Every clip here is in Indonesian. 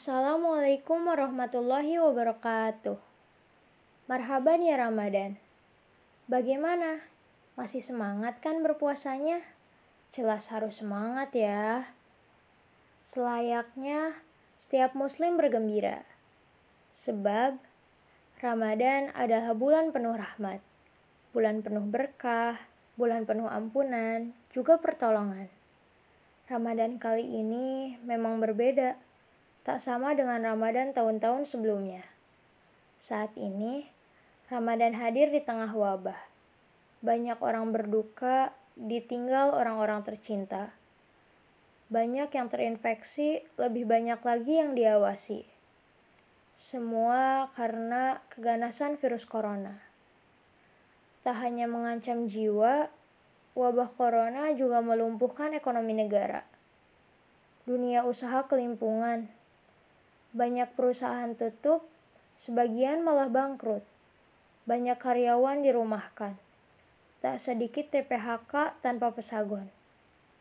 Assalamualaikum warahmatullahi wabarakatuh. Marhaban ya Ramadan. Bagaimana? Masih semangat kan berpuasanya? Jelas harus semangat ya. Selayaknya setiap muslim bergembira. Sebab Ramadan adalah bulan penuh rahmat, bulan penuh berkah, bulan penuh ampunan, juga pertolongan. Ramadan kali ini memang berbeda tak sama dengan Ramadan tahun-tahun sebelumnya. Saat ini, Ramadan hadir di tengah wabah. Banyak orang berduka, ditinggal orang-orang tercinta. Banyak yang terinfeksi, lebih banyak lagi yang diawasi. Semua karena keganasan virus corona. Tak hanya mengancam jiwa, wabah corona juga melumpuhkan ekonomi negara. Dunia usaha kelimpungan, banyak perusahaan tutup, sebagian malah bangkrut. Banyak karyawan dirumahkan. Tak sedikit TPHK tanpa pesagon.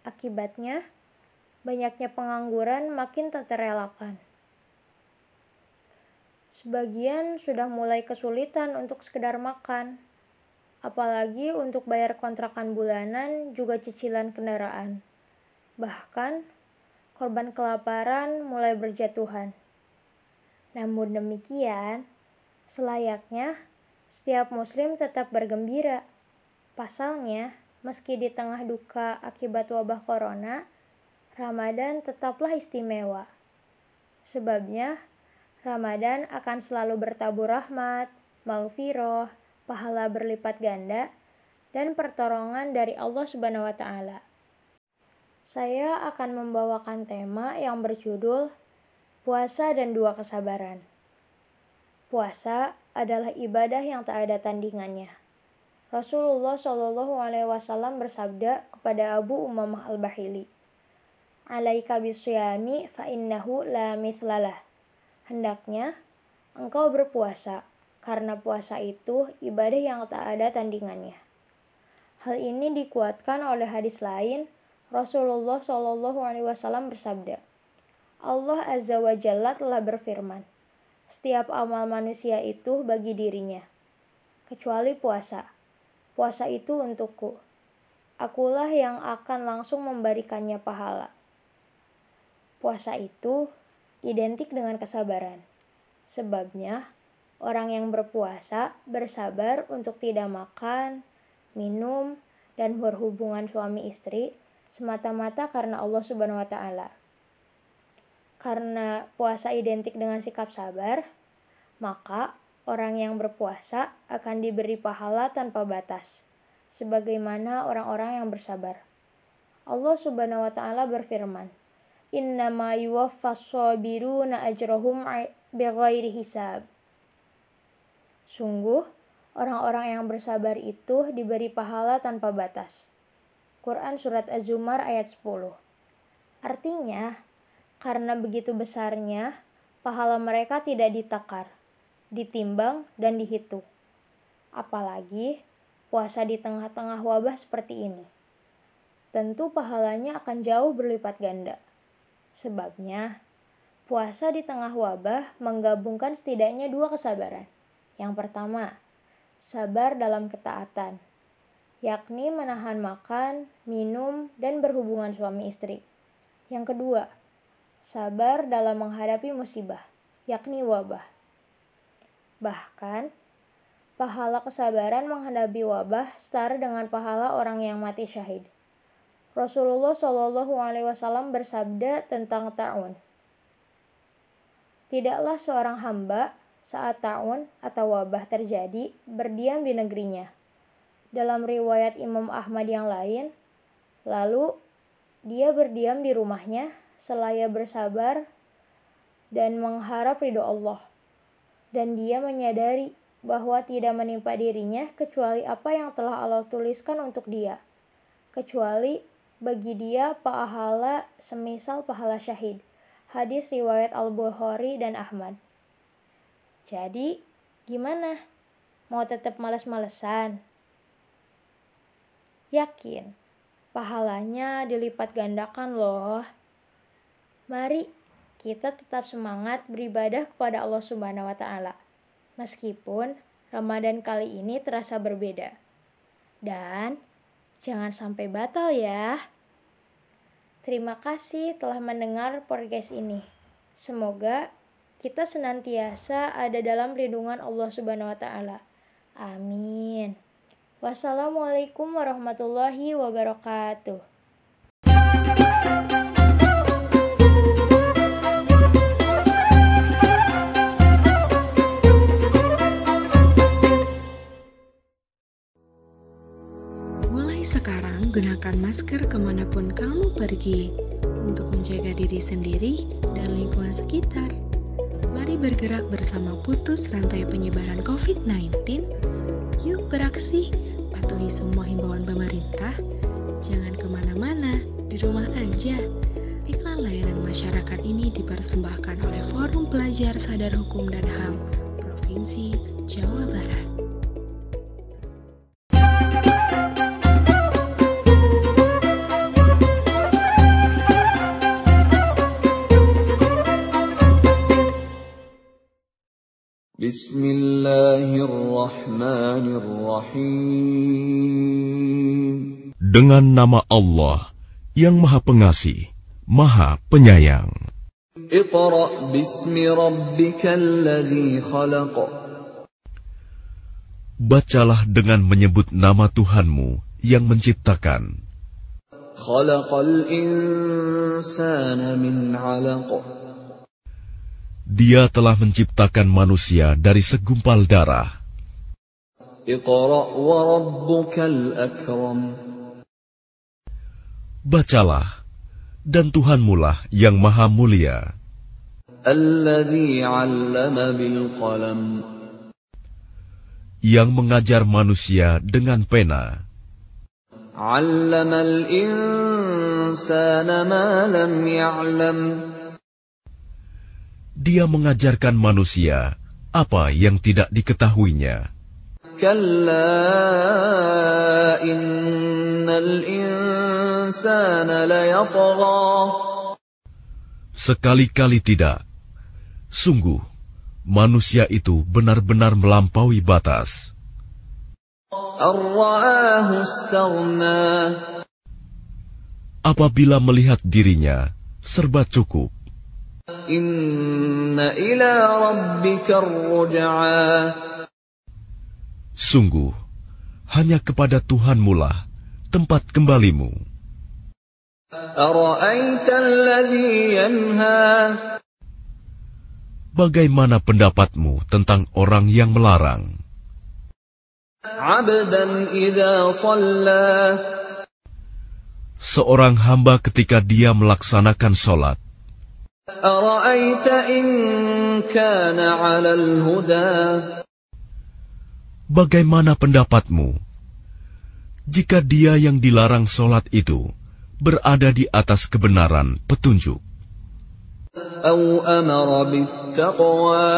Akibatnya, banyaknya pengangguran makin tak terelakkan. Sebagian sudah mulai kesulitan untuk sekedar makan, apalagi untuk bayar kontrakan bulanan juga cicilan kendaraan. Bahkan, korban kelaparan mulai berjatuhan. Namun demikian, selayaknya setiap muslim tetap bergembira. Pasalnya, meski di tengah duka akibat wabah corona, Ramadan tetaplah istimewa. Sebabnya, Ramadan akan selalu bertabur rahmat, maghfirah, pahala berlipat ganda, dan pertolongan dari Allah Subhanahu wa taala. Saya akan membawakan tema yang berjudul Puasa dan dua kesabaran. Puasa adalah ibadah yang tak ada tandingannya. Rasulullah Wasallam bersabda kepada Abu Umamah al Bahili, "Alaika bisyami fa innahu la mithlalah." Hendaknya engkau berpuasa karena puasa itu ibadah yang tak ada tandingannya. Hal ini dikuatkan oleh hadis lain. Rasulullah Wasallam bersabda, Allah Azza wa Jalla telah berfirman, setiap amal manusia itu bagi dirinya, kecuali puasa. Puasa itu untukku. Akulah yang akan langsung memberikannya pahala. Puasa itu identik dengan kesabaran. Sebabnya, orang yang berpuasa bersabar untuk tidak makan, minum, dan berhubungan suami istri semata-mata karena Allah Subhanahu wa taala. Karena puasa identik dengan sikap sabar, maka orang yang berpuasa akan diberi pahala tanpa batas, sebagaimana orang-orang yang bersabar. Allah Subhanahu wa taala berfirman, "Innama yuwaffas sabiruna ajrahum bighairi hisab." Sungguh, orang-orang yang bersabar itu diberi pahala tanpa batas. Quran Surat Az-Zumar ayat 10 Artinya, karena begitu besarnya, pahala mereka tidak ditakar, ditimbang, dan dihitung. Apalagi puasa di tengah-tengah wabah seperti ini. Tentu pahalanya akan jauh berlipat ganda. Sebabnya, puasa di tengah wabah menggabungkan setidaknya dua kesabaran. Yang pertama, sabar dalam ketaatan, yakni menahan makan, minum, dan berhubungan suami istri. Yang kedua, sabar dalam menghadapi musibah, yakni wabah. Bahkan, pahala kesabaran menghadapi wabah setara dengan pahala orang yang mati syahid. Rasulullah Shallallahu Alaihi Wasallam bersabda tentang taun. Tidaklah seorang hamba saat taun atau wabah terjadi berdiam di negerinya. Dalam riwayat Imam Ahmad yang lain, lalu dia berdiam di rumahnya selaya bersabar dan mengharap ridho Allah. Dan dia menyadari bahwa tidak menimpa dirinya kecuali apa yang telah Allah tuliskan untuk dia. Kecuali bagi dia pahala semisal pahala syahid. Hadis riwayat Al-Bukhari dan Ahmad. Jadi, gimana? Mau tetap males-malesan? Yakin, pahalanya dilipat gandakan loh. Mari kita tetap semangat beribadah kepada Allah Subhanahu wa taala. Meskipun Ramadan kali ini terasa berbeda. Dan jangan sampai batal ya. Terima kasih telah mendengar podcast ini. Semoga kita senantiasa ada dalam lindungan Allah Subhanahu wa taala. Amin. Wassalamualaikum warahmatullahi wabarakatuh. Sekarang, gunakan masker ke mana pun kamu pergi untuk menjaga diri sendiri dan lingkungan sekitar. Mari bergerak bersama putus rantai penyebaran COVID-19. Yuk beraksi, patuhi semua himbauan pemerintah. Jangan ke mana-mana, di rumah aja. Iklan layanan masyarakat ini dipersembahkan oleh Forum Pelajar Sadar Hukum dan HAM Provinsi Jawa Barat. Bismillahirrahmanirrahim. Dengan nama Allah yang Maha Pengasih, Maha Penyayang. Iqra bismi rabbikal ladzi khalaq. Bacalah dengan menyebut nama Tuhanmu yang menciptakan. Khalaqal insana min 'alaq. Dia telah menciptakan manusia dari segumpal darah. Bacalah, dan Tuhanmulah yang maha mulia, yang mengajar manusia dengan pena, 'Allamal insana ma lam ya'lam dia mengajarkan manusia apa yang tidak diketahuinya. Sekali-kali tidak. Sungguh, manusia itu benar-benar melampaui batas. Apabila melihat dirinya serba cukup, Inna ila Sungguh, hanya kepada Tuhan mula tempat kembalimu. Bagaimana pendapatmu tentang orang yang melarang? Seorang hamba ketika dia melaksanakan sholat, أرأيت إن كان على الهدى bagaimana pendapatmu jika dia yang dilarang sholat itu berada di atas kebenaran petunjuk, أو أمر بالتقوى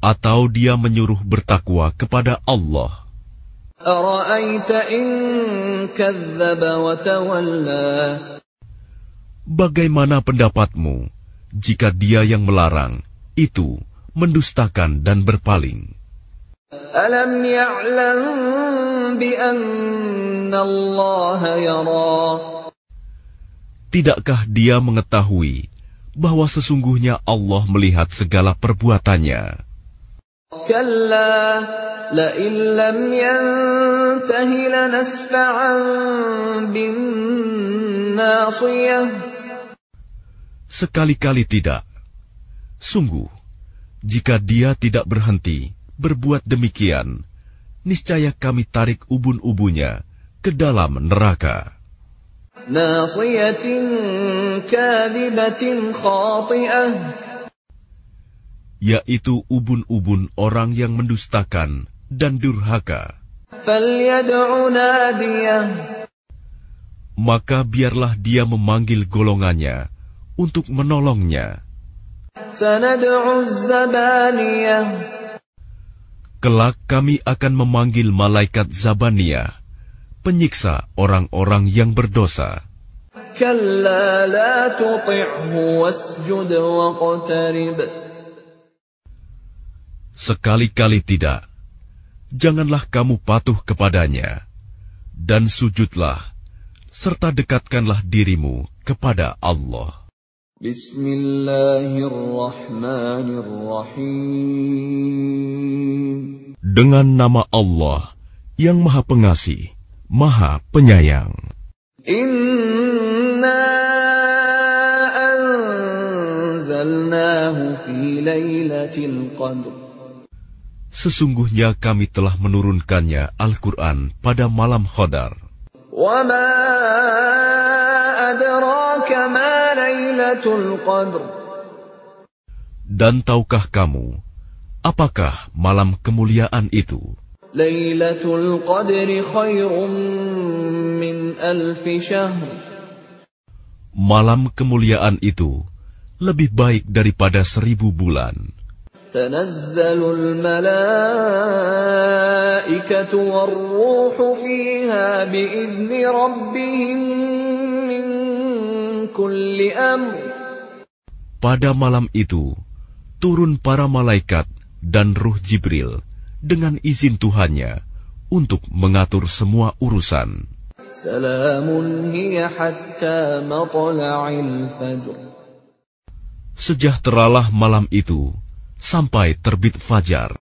atau dia menyuruh bertakwa kepada Allah? أرأيت إن كذب وتولى Bagaimana pendapatmu jika dia yang melarang itu mendustakan dan berpaling? ألم يعلم بأن الله يرى Tidakkah dia mengetahui bahwa sesungguhnya Allah melihat segala perbuatannya? كلا لئن لم ينته لنسفعا بالناصية Sekali-kali tidak. Sungguh, jika dia tidak berhenti berbuat demikian, niscaya kami tarik ubun-ubunya ke dalam neraka. Yaitu ubun-ubun orang yang mendustakan dan durhaka. Maka biarlah dia memanggil golongannya untuk menolongnya. Kelak kami akan memanggil malaikat Zabania, penyiksa orang-orang yang berdosa. Sekali-kali tidak, janganlah kamu patuh kepadanya, dan sujudlah, serta dekatkanlah dirimu kepada Allah. Bismillahirrahmanirrahim. Dengan nama Allah yang Maha Pengasih, Maha Penyayang. Inna anzalnahu fi lailatul qadr. Sesungguhnya kami telah menurunkannya Al-Quran pada malam Qadar. Wa ma adraka ma dan tahukah kamu, apakah malam kemuliaan itu? Lailatul Qadri khairum min syahr. Malam kemuliaan itu lebih baik daripada seribu bulan. Tanazzalul pada malam itu, turun para malaikat dan ruh Jibril dengan izin Tuhannya untuk mengatur semua urusan. Sejahteralah malam itu sampai terbit fajar.